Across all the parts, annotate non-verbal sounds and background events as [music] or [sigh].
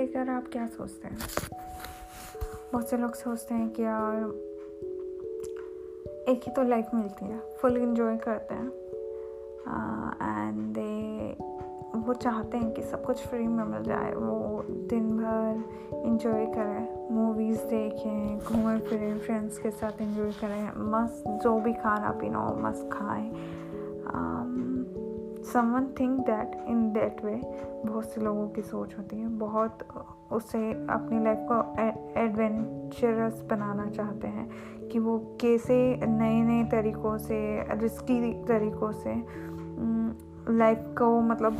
लेकर आप क्या सोचते हैं? बहुत से लोग सोचते हैं कि यार, एक ही तो लाइफ मिलती है फुल इंजॉय करते हैं। एंड दे वो चाहते हैं कि सब कुछ फ्री में मिल जाए, वो दिन भर इंजॉय करें मूवीज़ देखें, घूमें फिरें फ्रेंड्स के साथ इंजॉय करें, मस्त जो भी खाना पीना हो, मस्त खाएँ। Someone think that in that way बहुत से लोगों की सोच होती है। बहुत उसे अपनी लाइफ को एडवेंचरस बनाना चाहते हैं कि वो कैसे नए नए तरीक़ों से रिस्की तरीक़ों से लाइफ को मतलब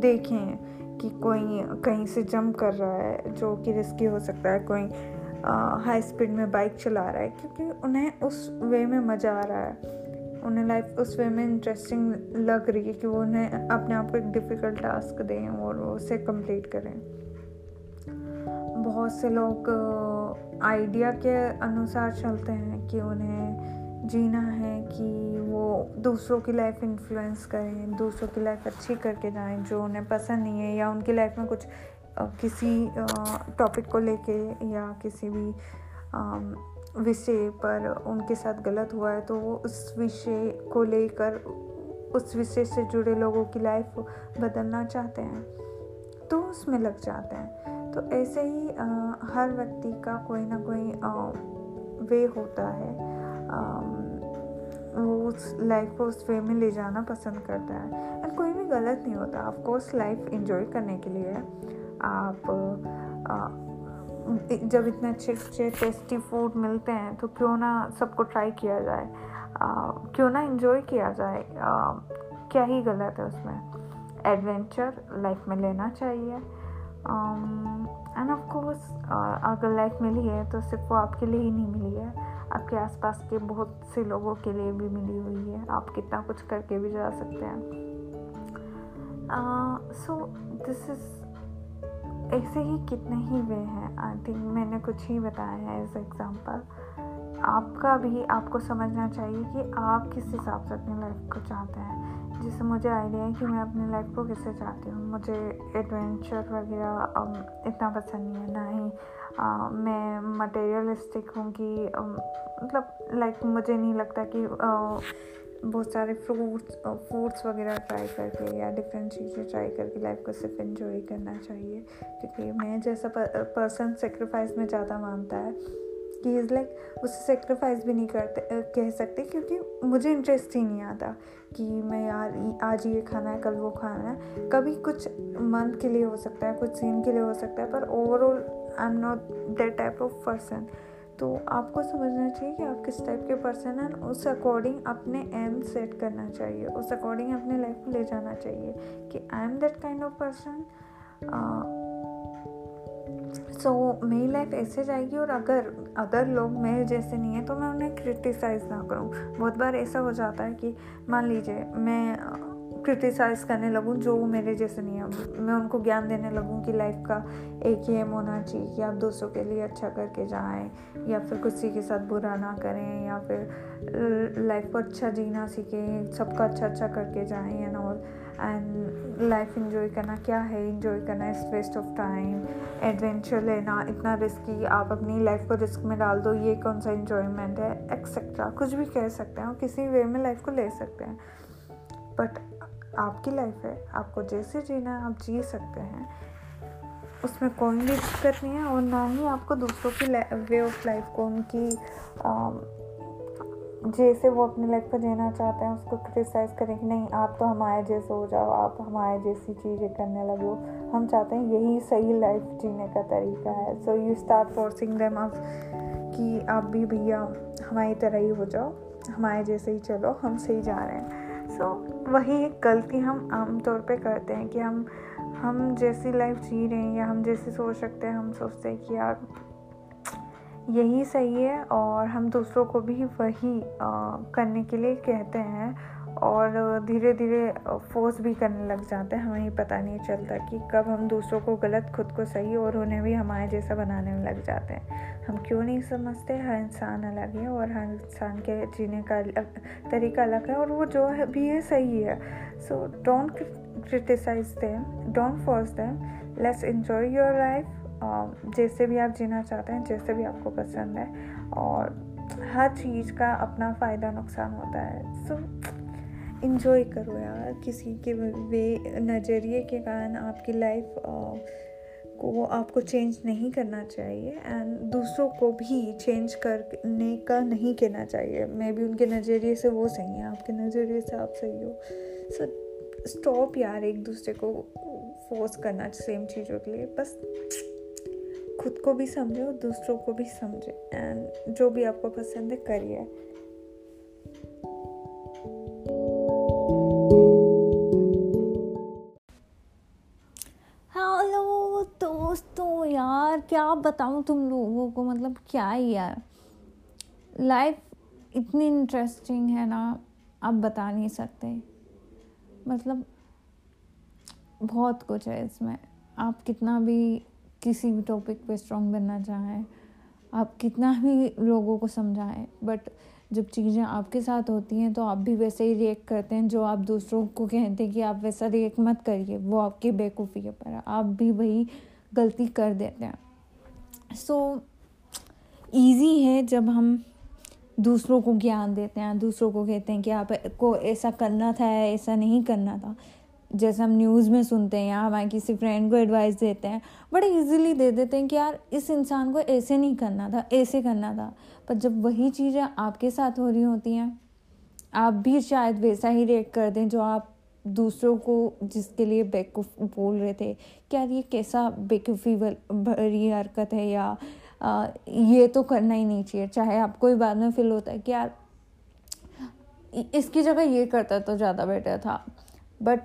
देखें कि कोई कहीं से जंप कर रहा है, जो कि रिस्की हो सकता है, कोई हाई स्पीड में बाइक चला रहा है, क्योंकि उन्हें उस वे में मज़ा आ रहा है। उन्हें लाइफ उस वे में इंटरेस्टिंग लग रही है कि वो उन्हें अपने आप को एक डिफ़िकल्ट टास्क दें और वो उसे कंप्लीट करें। बहुत से लोग आइडिया के अनुसार चलते हैं कि उन्हें जीना है कि वो दूसरों की लाइफ इन्फ्लुएंस करें, दूसरों की लाइफ अच्छी करके जाएँ जो उन्हें पसंद नहीं है या उनकी लाइफ में कुछ किसी टॉपिक को लेके या किसी भी विषय पर उनके साथ गलत हुआ है तो वो उस विषय को लेकर उस विषय से जुड़े लोगों की लाइफ बदलना चाहते हैं तो उसमें लग जाते हैं। तो ऐसे ही आ, हर व्यक्ति का कोई ना कोई आ, वे होता है। आ, वो उस लाइफ को उस वे में ले जाना पसंद करता है। एंड कोई भी गलत नहीं होता ऑफकोर्स लाइफ इंजॉय करने के लिए। आप जब इतने अच्छे अच्छे टेस्टी फ़ूड मिलते हैं तो क्यों ना सबको ट्राई किया जाए। क्यों ना इंजॉय किया जाए। क्या ही गलत है उसमें। एडवेंचर लाइफ में लेना चाहिए। एंड ऑफ़ कोर्स अगर लाइफ मिली है तो सिर्फ़ वो आपके लिए ही नहीं मिली है। आपके आसपास के बहुत से लोगों के लिए भी मिली हुई है। आप कितना कुछ करके भी जा सकते हैं। सो दिस इज़ ऐसे ही कितने ही वे हैं आई थिंक मैंने कुछ ही बताया है एज एग्ज़ाम्पल आपका भी आपको समझना चाहिए कि आप किस हिसाब से अपनी लाइफ को चाहते हैं. जिससे मुझे आइडिया है कि मैं अपनी लाइफ को किससे चाहती हूँ. मुझे एडवेंचर वगैरह इतना पसंद नहीं है ना ही आ, मैं मटेरियलिस्टिक हूँ कि मतलब लाइक मुझे नहीं लगता कि आ, बहुत सारे फ्रूट्स फ्रूट्स वगैरह ट्राई करके या डिफरेंट चीज़ें ट्राई करके लाइफ को सिर्फ़ इन्जॉय करना चाहिए। क्योंकि मैं जैसा पर्सन सेक्रीफाइस में ज़्यादा मानता है कि इज़ लाइक उसे सेक्रीफाइस भी नहीं करते कह सकते क्योंकि मुझे इंटरेस्ट ही नहीं आता कि मैं यार आज ये खाना है, कल वो खाना है। कभी कुछ मंथ के लिए हो सकता है, कुछ सीन के लिए हो सकता है, पर overall I am not that type of person तो आपको समझना चाहिए कि आप किस टाइप के पर्सन हैं, उस अकॉर्डिंग अपने एम सेट करना चाहिए, उस अकॉर्डिंग अपने लाइफ को ले जाना चाहिए कि I am that kind of person so मेरी लाइफ ऐसे जाएगी और अगर अदर लोग मेरे जैसे नहीं है तो मैं उन्हें क्रिटिसाइज़ ना करूँ। बहुत बार ऐसा हो जाता है कि, मान लीजिए, मैं क्रिटिसाइज करने लगूँ, जो मेरे जैसे नहीं है। मैं उनको ज्ञान देने लगूँ कि लाइफ का एक ही एम होना चाहिए कि आप दूसरों के लिए अच्छा करके जाएँ, या फिर किसी के साथ बुरा ना करें, या फिर लाइफ को अच्छा जीना सीखें, सबका अच्छा अच्छा करके जाएँ and all and life enjoy करना क्या है? इंजॉय करना इस वेस्ट ऑफ़ टाइम एडवेंचर लेना इतना रिस्की आप अपनी लाइफ को रिस्क में डाल दो, ये कौन सा इंजॉयमेंट है? एक्सेट्रा कुछ भी कह सकते हैं और किसी वे में लाइफ को ले सकते हैं। बट आपकी लाइफ है, आपको जैसे जीना है, आप जी सकते हैं। उसमें कोई भी दिक्कत नहीं है और ना ही आपको दूसरों की वे ऑफ़ लाइफ को उनकी जैसे वो अपनी लाइफ को जीना चाहते हैं, उसको क्रिटिसाइज करें कि नहीं, आप तो हमारे जैसे हो जाओ, आप हमारे जैसी चीज़ें करने लगो। हम चाहते हैं यही सही लाइफ जीने का तरीका है। So you start forcing them आप कि आप भी भैया, हमारी तरह ही हो जाओ, हमारे जैसे ही चलो, हम सही जा रहे हैं। सो so, वही एक गलती हम आमतौर पे करते हैं कि हम हम जैसी लाइफ जी रहे हैं या हम जैसे सोच सकते हैं हम सोचते हैं कि यार यही सही है और हम दूसरों को भी वही आ, करने के लिए कहते हैं। और धीरे धीरे फोर्स भी करने लग जाते हैं। हमें ही पता नहीं चलता कि कब हम दूसरों को गलत खुद को सही और उन्हें भी हमारे जैसा बनाने में लग जाते हैं। हम क्यों नहीं समझते? हर इंसान अलग है और हर इंसान के जीने का अलग तरीका अलग है और वो जो है भी है सही है। So don't criticise them don't force them let's enjoy your life जैसे भी आप जीना चाहते हैं जैसे भी आपको पसंद है। और हर चीज़ का अपना फ़ायदा नुकसान होता है। सो so, इन्जॉय करो यार किसी के वे नज़रिए के कारण आपकी लाइफ को आपको चेंज नहीं करना चाहिए एंड दूसरों को भी चेंज करने का नहीं कहना चाहिए। मे भी उनके नज़रिए से वो सही है, आपके नज़रिए से आप सही हो। सो स्टॉप यार एक दूसरे को फोर्स करना सेम चीज़ों के लिए। बस खुद को भी समझो, दूसरों को भी समझे एंड जो भी आपको पसंद है करिए। बताऊँ तुम लोगों को मतलब क्या ही यार। लाइफ इतनी इंटरेस्टिंग है ना, आप बता नहीं सकते। मतलब बहुत कुछ है इसमें। आप कितना भी किसी भी टॉपिक पे स्ट्रॉन्ग बनना चाहें, आप कितना भी लोगों को समझाएँ बट जब चीज़ें आपके साथ होती हैं तो आप भी वैसे ही रिएक्ट करते हैं, जो आप दूसरों को कहते हैं कि आप वैसा रिएक्ट मत करिए, वो आपकी बेवकूफ़ी के पर आप भी वही गलती कर देते हैं। सो so, ईज़ी है जब हम दूसरों को ज्ञान देते हैं दूसरों को कहते हैं कि आप को ऐसा करना था या ऐसा नहीं करना था। जैसे हम न्यूज़ में सुनते हैं या हमारे किसी फ्रेंड को एडवाइस देते हैं बड़े इजीली दे देते हैं कि यार इस इंसान को ऐसे नहीं करना था ऐसे करना था। पर जब वही चीज़ें आपके साथ हो रही होती हैं आप भी शायद वैसा ही रिएक्ट कर दें जो आप दूसरों को जिसके लिए बेवकूफ़ बोल रहे थे क्या ये कैसा बेवकूफ़ी भरी हरकत है? या आ, ये तो करना ही नहीं चाहिए। चाहे आपको ही बाद में फील होता है कि यार इसकी जगह ये करता तो ज़्यादा बेटर था। बट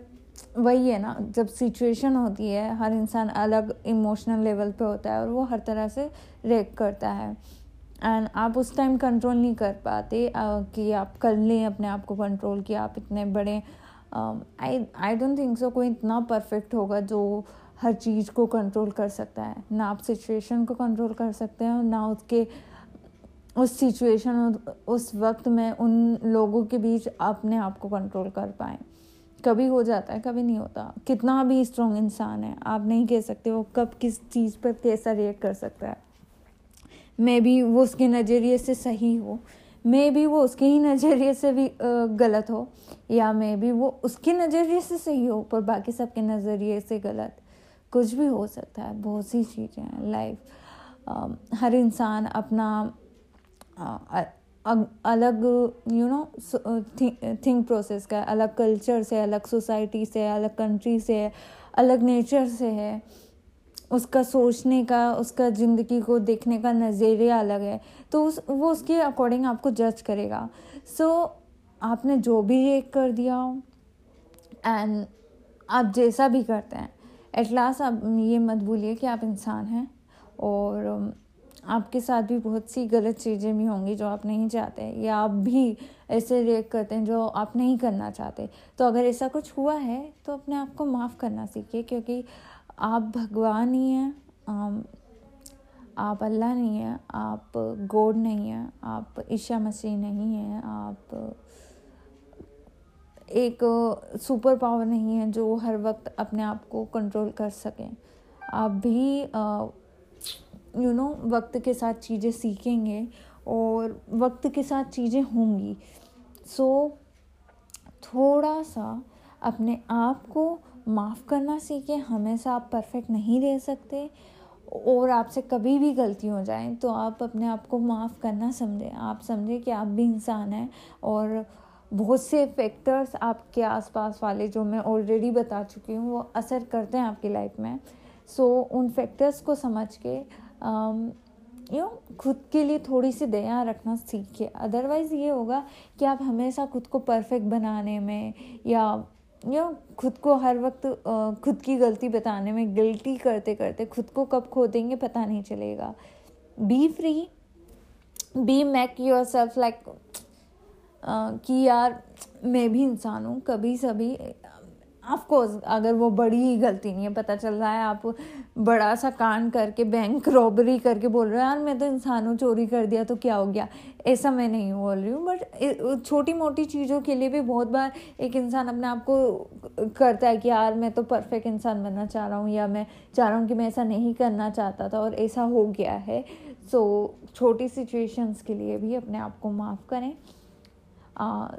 वही है ना जब सिचुएशन होती है हर इंसान अलग इमोशनल लेवल पे होता है और वो हर तरह से रेक करता है। एंड आप उस टाइम कंट्रोल नहीं कर पाते कि आप कर लें अपने आप को कंट्रोल कि आप इतने बड़े आई आई डोंट थिंक सो कोई इतना परफेक्ट होगा जो हर चीज़ को कंट्रोल कर सकता है। ना आप सिचुएशन को कंट्रोल कर सकते हैं, ना उसके, उस सिचुएशन उस वक्त में उन लोगों के बीच अपने आप को कंट्रोल कर पाए। कभी हो जाता है, कभी नहीं होता। कितना भी स्ट्रॉन्ग इंसान है, आप नहीं कह सकते वो कब किस चीज़ पर कैसा रिएक्ट कर सकता है। मे बी वो उसके नज़रिए से सही हो। मे बी वो उसके ही नज़रिए से भी गलत हो, या मे बी वो उसके नज़रिए से सही हो, पर बाकी सबके नज़रिए से गलत। कुछ भी हो सकता है, बहुत सी चीज़ें हैं लाइफ हर इंसान अपना अलग यू नो थिंक प्रोसेस का, अलग कल्चर से, अलग सोसाइटी से, अलग कंट्री से, अलग नेचर से है। उसका सोचने का उसका ज़िंदगी को देखने का नज़रिया अलग है। तो उस वो उसके अकॉर्डिंग आपको जज करेगा। सो so, आपने जो भी एक कर दिया एंड आप जैसा भी करते हैं एट लास्ट आप ये मत भूलिए कि आप इंसान हैं और आपके साथ भी बहुत सी गलत चीज़ें भी होंगी जो आप नहीं चाहते या आप भी ऐसे रिएक्ट करते हैं जो आप नहीं करना चाहते। तो अगर ऐसा कुछ हुआ है तो अपने आप को माफ़ करना सीखिए क्योंकि आप भगवान ही हैं आप अल्लाह नहीं हैं आप गॉड नहीं हैं आप ईशा मसीह नहीं हैं आप एक सुपर पावर नहीं है जो हर वक्त अपने आप को कंट्रोल कर सकें। आप भी यू नो वक्त के साथ चीज़ें सीखेंगे और वक्त के साथ चीज़ें होंगी। सो so, थोड़ा सा अपने आप को माफ़ करना सीखें हमेशा आप परफेक्ट नहीं रह सकते और आपसे कभी भी गलती हो जाए तो आप अपने आप को माफ़ करना समझें। आप समझें कि आप भी इंसान हैं और बहुत से फैक्टर्स आपके आसपास वाले जो मैं ऑलरेडी बता चुकी हूँ वो असर करते हैं आपकी लाइफ में। सो so, उन फैक्टर्स को समझ के यू um, खुद के लिए थोड़ी सी दया रखना सीखिए। अदरवाइज़ ये होगा कि आप हमेशा खुद को परफेक्ट बनाने में या यू खुद को हर वक्त खुद की गलती बताने में गिल्टी करते करते खुद को कब खो देंगे पता नहीं चलेगा। Be free be make yourself like कि यार, मैं भी इंसान हूँ कभी सभी ऑफकोर्स अगर वो बड़ी ही गलती नहीं है पता चल रहा है आप बड़ा सा कांड करके बैंक रॉबरी करके बोल रहे हो यार मैं तो इंसान चोरी कर दिया तो क्या हो गया? ऐसा मैं नहीं बोल रही हूँ बट छोटी मोटी चीज़ों के लिए भी बहुत बार एक इंसान अपने आप को करता है कि यार मैं तो परफेक्ट इंसान बनना चाह रहा हूँ या मैं चाह रहा हूँ कि मैं ऐसा नहीं करना चाहता था और ऐसा हो गया है। सो so, छोटी सिचुएशंस के लिए भी अपने आप को माफ़ करें।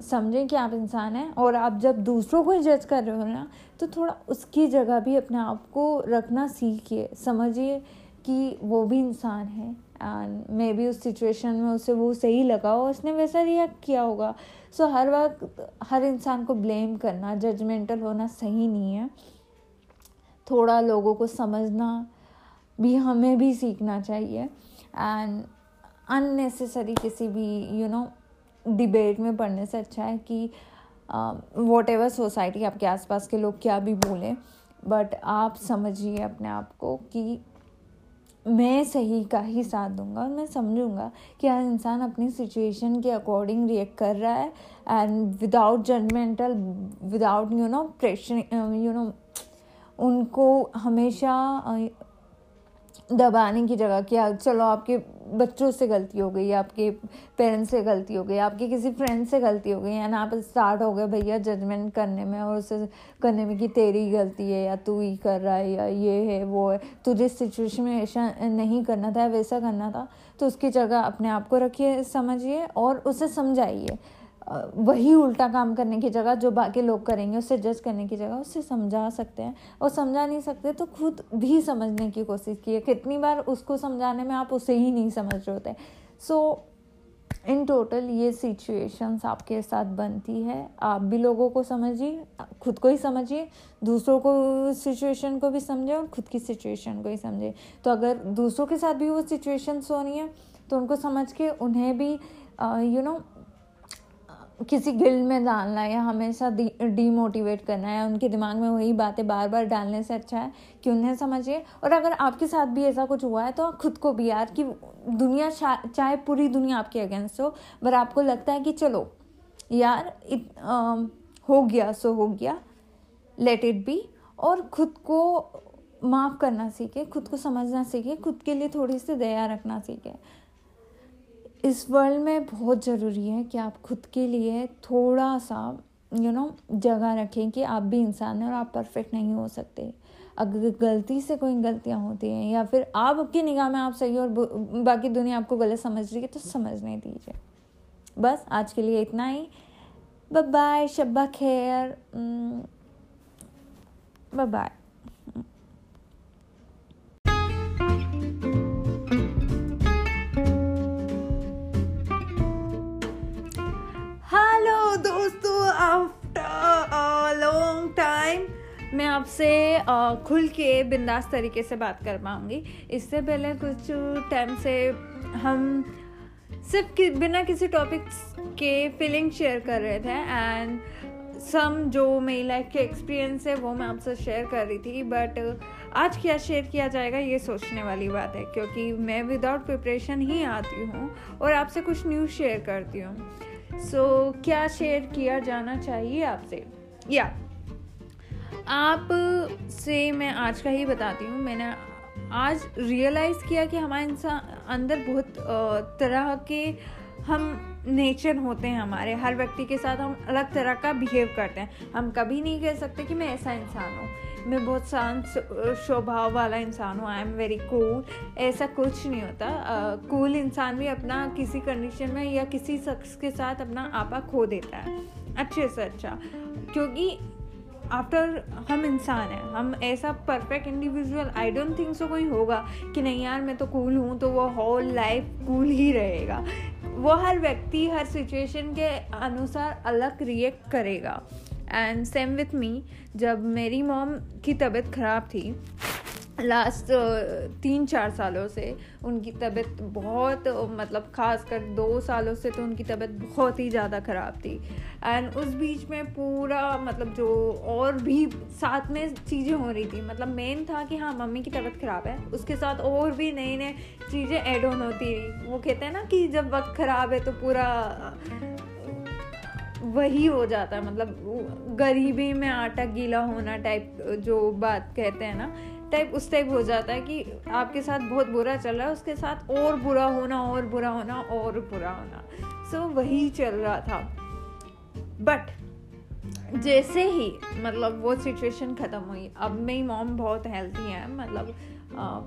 समझें कि आप इंसान हैं और आप जब दूसरों को ही जज कर रहे हो ना तो थोड़ा उसकी जगह भी अपने आप को रखना सीखिए समझिए कि वो भी इंसान है। एंड मे बी उस सिचुएशन में उसे वो सही लगा हो उसने वैसा रिएक्ट किया होगा। सो so, हर वक्त हर इंसान को ब्लेम करना जजमेंटल होना सही नहीं है। थोड़ा लोगों को समझना भी हमें भी सीखना चाहिए। एंड अननेसेसरी किसी भी you you know know, debate में पढ़ने से अच्छा है कि वॉट एवर सोसाइटी आपके आसपास के लोग क्या भी बोलें बट आप समझिए अपने आप को कि मैं सही का ही साथ दूँगा और मैं समझूँगा कि हर इंसान अपनी सिचुएशन के अकॉर्डिंग रिएक्ट कर रहा है and without judgemental without you know pressure you know उनको हमेशा दबाने की जगह कि चलो आपके बच्चों से गलती हो गई, आपके पेरेंट्स से गलती हो गई, आपके किसी फ्रेंड से गलती हो गई एंड आप स्टार्ट हो गए भैया जजमेंट करने में और उसे करने में कि तेरी गलती है या तू ही कर रहा है या ये है, वो है। तुझे सिचुएशन में ऐसा नहीं करना था, वैसा करना था तो उसकी जगह अपने आप को रखिए, समझिए और उसे समझाइए। वही उल्टा काम करने की जगह जो बाकी लोग करेंगे उससे जज करने की जगह उससे समझा सकते हैं। और समझा नहीं सकते तो खुद भी समझने की कोशिश की है कितनी बार उसको समझाने में आप उसे ही नहीं समझ रहे होते। सो इन टोटल ये सिचुएशंस आपके साथ बनती है। आप भी लोगों को समझिए, खुद को ही समझिए, दूसरों को सिचुएशन को भी समझें और खुद की सिचुएशन को ही समझे तो अगर दूसरों के साथ भी वो सिचुएशंस हो रही हैं तो उनको समझ के उन्हें भी यू नो किसी गिल्ड में डालना है या हमेशा डीमोटिवेट करना है उनके दिमाग में वही बातें बार बार डालने से अच्छा है कि उन्हें समझिए। और अगर आपके साथ भी ऐसा कुछ हुआ है तो खुद को भी यार कि दुनिया चाहे पूरी दुनिया आपके अगेंस्ट हो पर आपको लगता है कि चलो यार इत, आ, हो गया सो हो गया लेट इट बी और खुद को माफ़ करना सीखे खुद को समझना सीखे खुद के लिए थोड़ी सी दया रखना सीखे। इस वर्ल्ड में बहुत ज़रूरी है कि आप खुद के लिए थोड़ा सा यू नो जगह रखें कि आप भी इंसान हैं और आप परफेक्ट नहीं हो सकते। अगर गलती से कोई गलतियाँ होती हैं या फिर आपकी निगाह में आप सही और बाकी दुनिया आपको गलत समझ रही है तो समझने दीजिए। बस आज के लिए इतना ही। बाय शब्बा खैर। बाय मैं आपसे खुल के बिंदास तरीके से बात कर पाऊँगी। इससे पहले कुछ टाइम से हम सिर्फ़ कि, बिना किसी टॉपिक्स के फीलिंग शेयर कर रहे थे एंड सम जो मेरी लाइफ के एक्सपीरियंस है वो मैं आपसे शेयर कर रही थी। बट आज क्या शेयर किया जाएगा ये सोचने वाली बात है क्योंकि मैं विदाउट प्रिपरेशन ही आती हूँ और आपसे कुछ न्यूज़ शेयर करती हूँ। सो so, क्या शेयर किया जाना चाहिए आपसे या yeah. आप से मैं आज का ही बताती हूँ मैंने आज रियलाइज़ किया कि हमारे इंसान अंदर बहुत तरह के हम नेचर होते हैं हमारे। हर व्यक्ति के साथ हम अलग तरह का बिहेव करते हैं। हम कभी नहीं कह सकते कि मैं ऐसा इंसान हूँ। मैं बहुत शांत स्वभाव वाला इंसान हूँ। आई एम वेरी कूल ऐसा कुछ नहीं होता। कूल uh, इंसान भी अपना किसी कंडीशन में या किसी शख्स के साथ अपना आपा खो देता है। अच्छे से अच्छा। क्योंकि आफ्टर हम इंसान हैं। हम ऐसा perfect individual I don't think so कोई होगा कि नहीं यार मैं तो कूल हूँ तो वो होल लाइफ कूल ही रहेगा। वो हर व्यक्ति हर सिचुएशन के अनुसार अलग रिएक्ट करेगा। एंड सेम विथ मी जब मेरी मॉम की तबीयत ख़राब थी लास्ट तीन चार सालों से उनकी तबीयत बहुत मतलब ख़ास कर दो सालों से तो उनकी तबीयत बहुत ही ज़्यादा ख़राब थी। एंड उस बीच में पूरा मतलब जो और भी साथ में चीज़ें हो रही थी मतलब मेन था कि हाँ मम्मी की तबीयत ख़राब है। उसके साथ और भी नई नई चीज़ें एड ऑन होती रही। वो कहते हैं ना कि जब वक्त ख़राब है तो पूरा वही हो जाता है। मतलब गरीबी में आटा गीला होना टाइप जो बात कहते हैं ना टाइप उस टाइप हो जाता है कि आपके साथ बहुत बुरा चल रहा है उसके साथ और बुरा होना और बुरा होना और बुरा होना। सो so, वही चल रहा था। बट जैसे ही मतलब वो सिचुएशन ख़त्म हुई अब मेरी मॉम बहुत हेल्थी हैं मतलब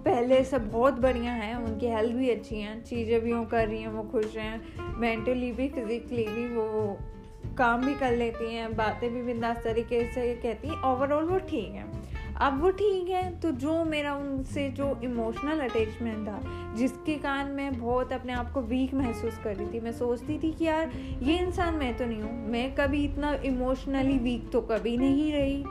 पहले से बहुत बढ़िया हैं उनकी हेल्थ भी अच्छी हैं चीज़ें भी वो कर रही हैं वो खुश हैं मेंटली भी फिजिकली भी वो काम भी कर लेती हैं बातें भी बिंदास तरीके से कहती हैं ओवरऑल वो ठीक हैं। अब वो ठीक है। तो जो मेरा उनसे जो इमोशनल अटैचमेंट था, जिसके कारण मैं बहुत अपने आप को वीक महसूस कर रही थी, मैं सोचती थी कि यार, ये इंसान मैं तो नहीं हूँ। मैं कभी इतना इमोशनली वीक तो कभी नहीं रही।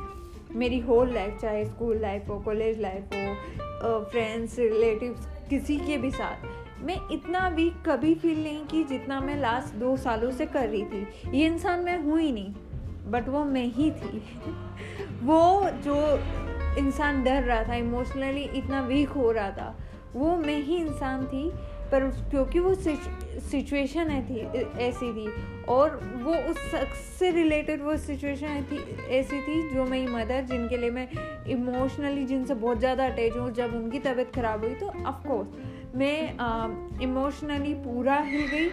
मेरी होल लाइफ चाहे स्कूल लाइफ हो कॉलेज लाइफ हो फ्रेंड्स रिलेटिव्स किसी के भी साथ, मैं इतना वीक कभी फील नहीं की जितना मैं लास्ट दो सालों से कर रही थी। ये इंसान मैं हूँ ही नहीं बट वो मैं ही थी। [laughs] वो जो इंसान डर रहा था इमोशनली इतना वीक हो रहा था। वो मैं ही इंसान थी, पर क्योंकि वो सिचुएशन है थी ऐसी थी। और वो उस शख्स से रिलेटेड वो सिचुएशन थी, ऐसी थी जो मेरी मदर, जिनके लिए मैं इमोशनली जिनसे बहुत ज़्यादा अटैच हूँ, जब उनकी तबीयत ख़राब हुई तो ऑफकोर्स मैं इमोशनली पूरा हिल गई।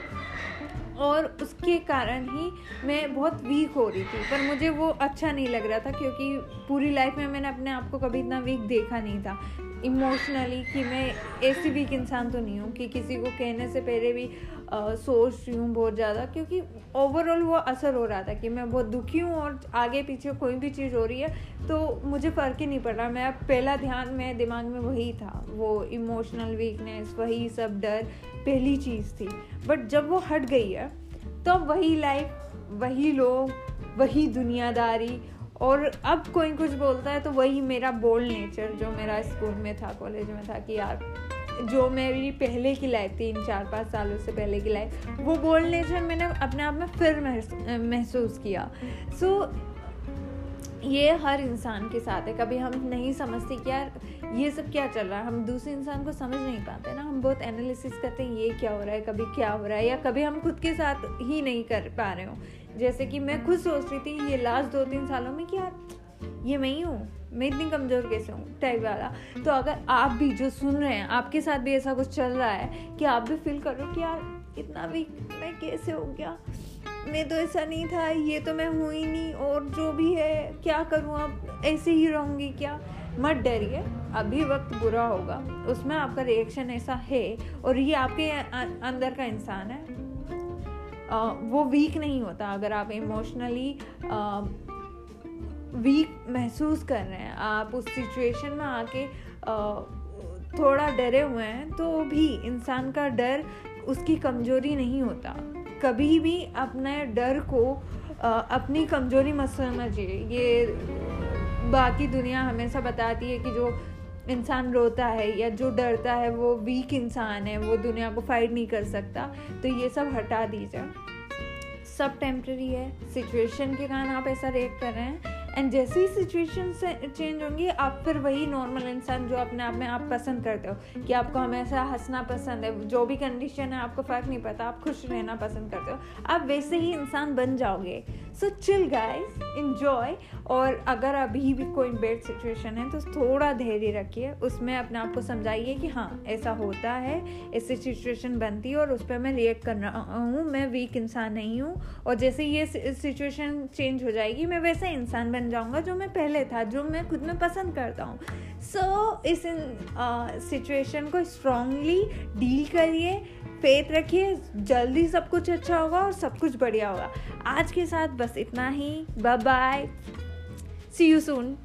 और उसके कारण ही मैं बहुत वीक हो रही थी। पर मुझे वो अच्छा नहीं लग रहा था क्योंकि पूरी लाइफ में मैंने अपने आप को कभी इतना वीक देखा नहीं था। इमोशनली कि मैं ऐसी वीक इंसान तो नहीं हूँ कि किसी को कहने से पहले भी आ, सोच रही हूँ बहुत ज़्यादा। क्योंकि ओवरऑल वो असर हो रहा था कि मैं बहुत दुखी हूँ और आगे पीछे कोई भी चीज़ हो रही है तो मुझे फ़र्क ही नहीं पड़ रहा। मैं पहला ध्यान मेरे दिमाग में वही था। वो इमोशनल वीकनेस वही सब डर पहली चीज़ थी। बट जब वो हट गई है तो वही लाइफ वही लोग वही दुनियादारी और अब कोई कुछ बोलता है तो वही मेरा बोल्ड नेचर जो मेरा स्कूल में था कॉलेज में था कि यार जो मेरी पहले की लाइफ थी इन चार पाँच सालों से पहले की लाइफ वो बोल्ड नेचर मैंने अपने आप में फिर महसूस किया। सो so, ये हर इंसान के साथ है। कभी हम नहीं समझते कि यार, ये सब क्या चल रहा है? हम दूसरे इंसान को समझ नहीं पाते ना। हम बहुत एनालिसिस करते हैं, ये क्या हो रहा है, कभी क्या हो रहा है? या कभी हम खुद के साथ ही नहीं कर पा रहे हो। जैसे कि मैं खुद सोच रही थी ये लास्ट दो तीन सालों में कि यार, ये मैं ही हूँ, मैं इतनी कमज़ोर कैसे हूँ टाइप वाला। तो अगर आप भी जो सुन रहे हैं, आपके साथ भी ऐसा कुछ चल रहा है कि आप भी फील करो कि यार, इतना वीक मैं कैसे हो गया मैं तो ऐसा नहीं था ये तो मैं हूँ ही नहीं और जो भी है क्या करूँ अब? ऐसे ही रहूँगी क्या? मत डरिए अभी वक्त बुरा होगा। उसमें आपका रिएक्शन ऐसा है और ये आपके अंदर का इंसान है। आ, वो वीक नहीं होता अगर आप इमोशनली वीक महसूस कर रहे हैं आप उस सिचुएशन में आके आ, थोड़ा डरे हुए हैं तो भी इंसान का डर उसकी कमज़ोरी नहीं होता। कभी भी अपने डर को अपनी कमज़ोरी मत समझिए। ये बाकी दुनिया हमेशा बताती है कि जो इंसान रोता है या जो डरता है, वो वीक इंसान है, वो दुनिया को फाइट नहीं कर सकता। तो ये सब हटा दीजिए। सब टेम्प्रेरी है। सिचुएशन के कारण आप ऐसा रिएक्ट कर रहे हैं। एंड जैसे ही सिचुएशन से चेंज होंगी, आप फिर वही नॉर्मल इंसान जो अपने आप में आप पसंद करते हो कि आपको हमेशा हंसना पसंद है, जो भी कंडीशन है, आपको फ़र्क नहीं पड़ता, आप खुश रहना पसंद करते हो। आप वैसे ही इंसान बन जाओगे। सो चिल गाइस इन्जॉय और अगर अभी भी कोई बेड सिचुएशन है तो थोड़ा धैर्य रखिए। उसमें अपने आप को समझाइए कि हाँ ऐसा होता है। ऐसी सिचुएशन बनती है और उस पर मैं रिएक्ट कर रहा हूँ। मैं वीक इंसान नहीं हूँ। और जैसे ये सिचुएशन चेंज हो जाएगी मैं वैसा इंसान बन जाऊँगा जो मैं पहले था जो मैं खुद में पसंद करता हूँ। सो so, इस सिचुएशन uh, को स्ट्रांगली डील करिए। फेथ रखिए, जल्दी सब कुछ अच्छा होगा और सब कुछ बढ़िया होगा। आज के साथ बस इतना ही। Bye bye see you soon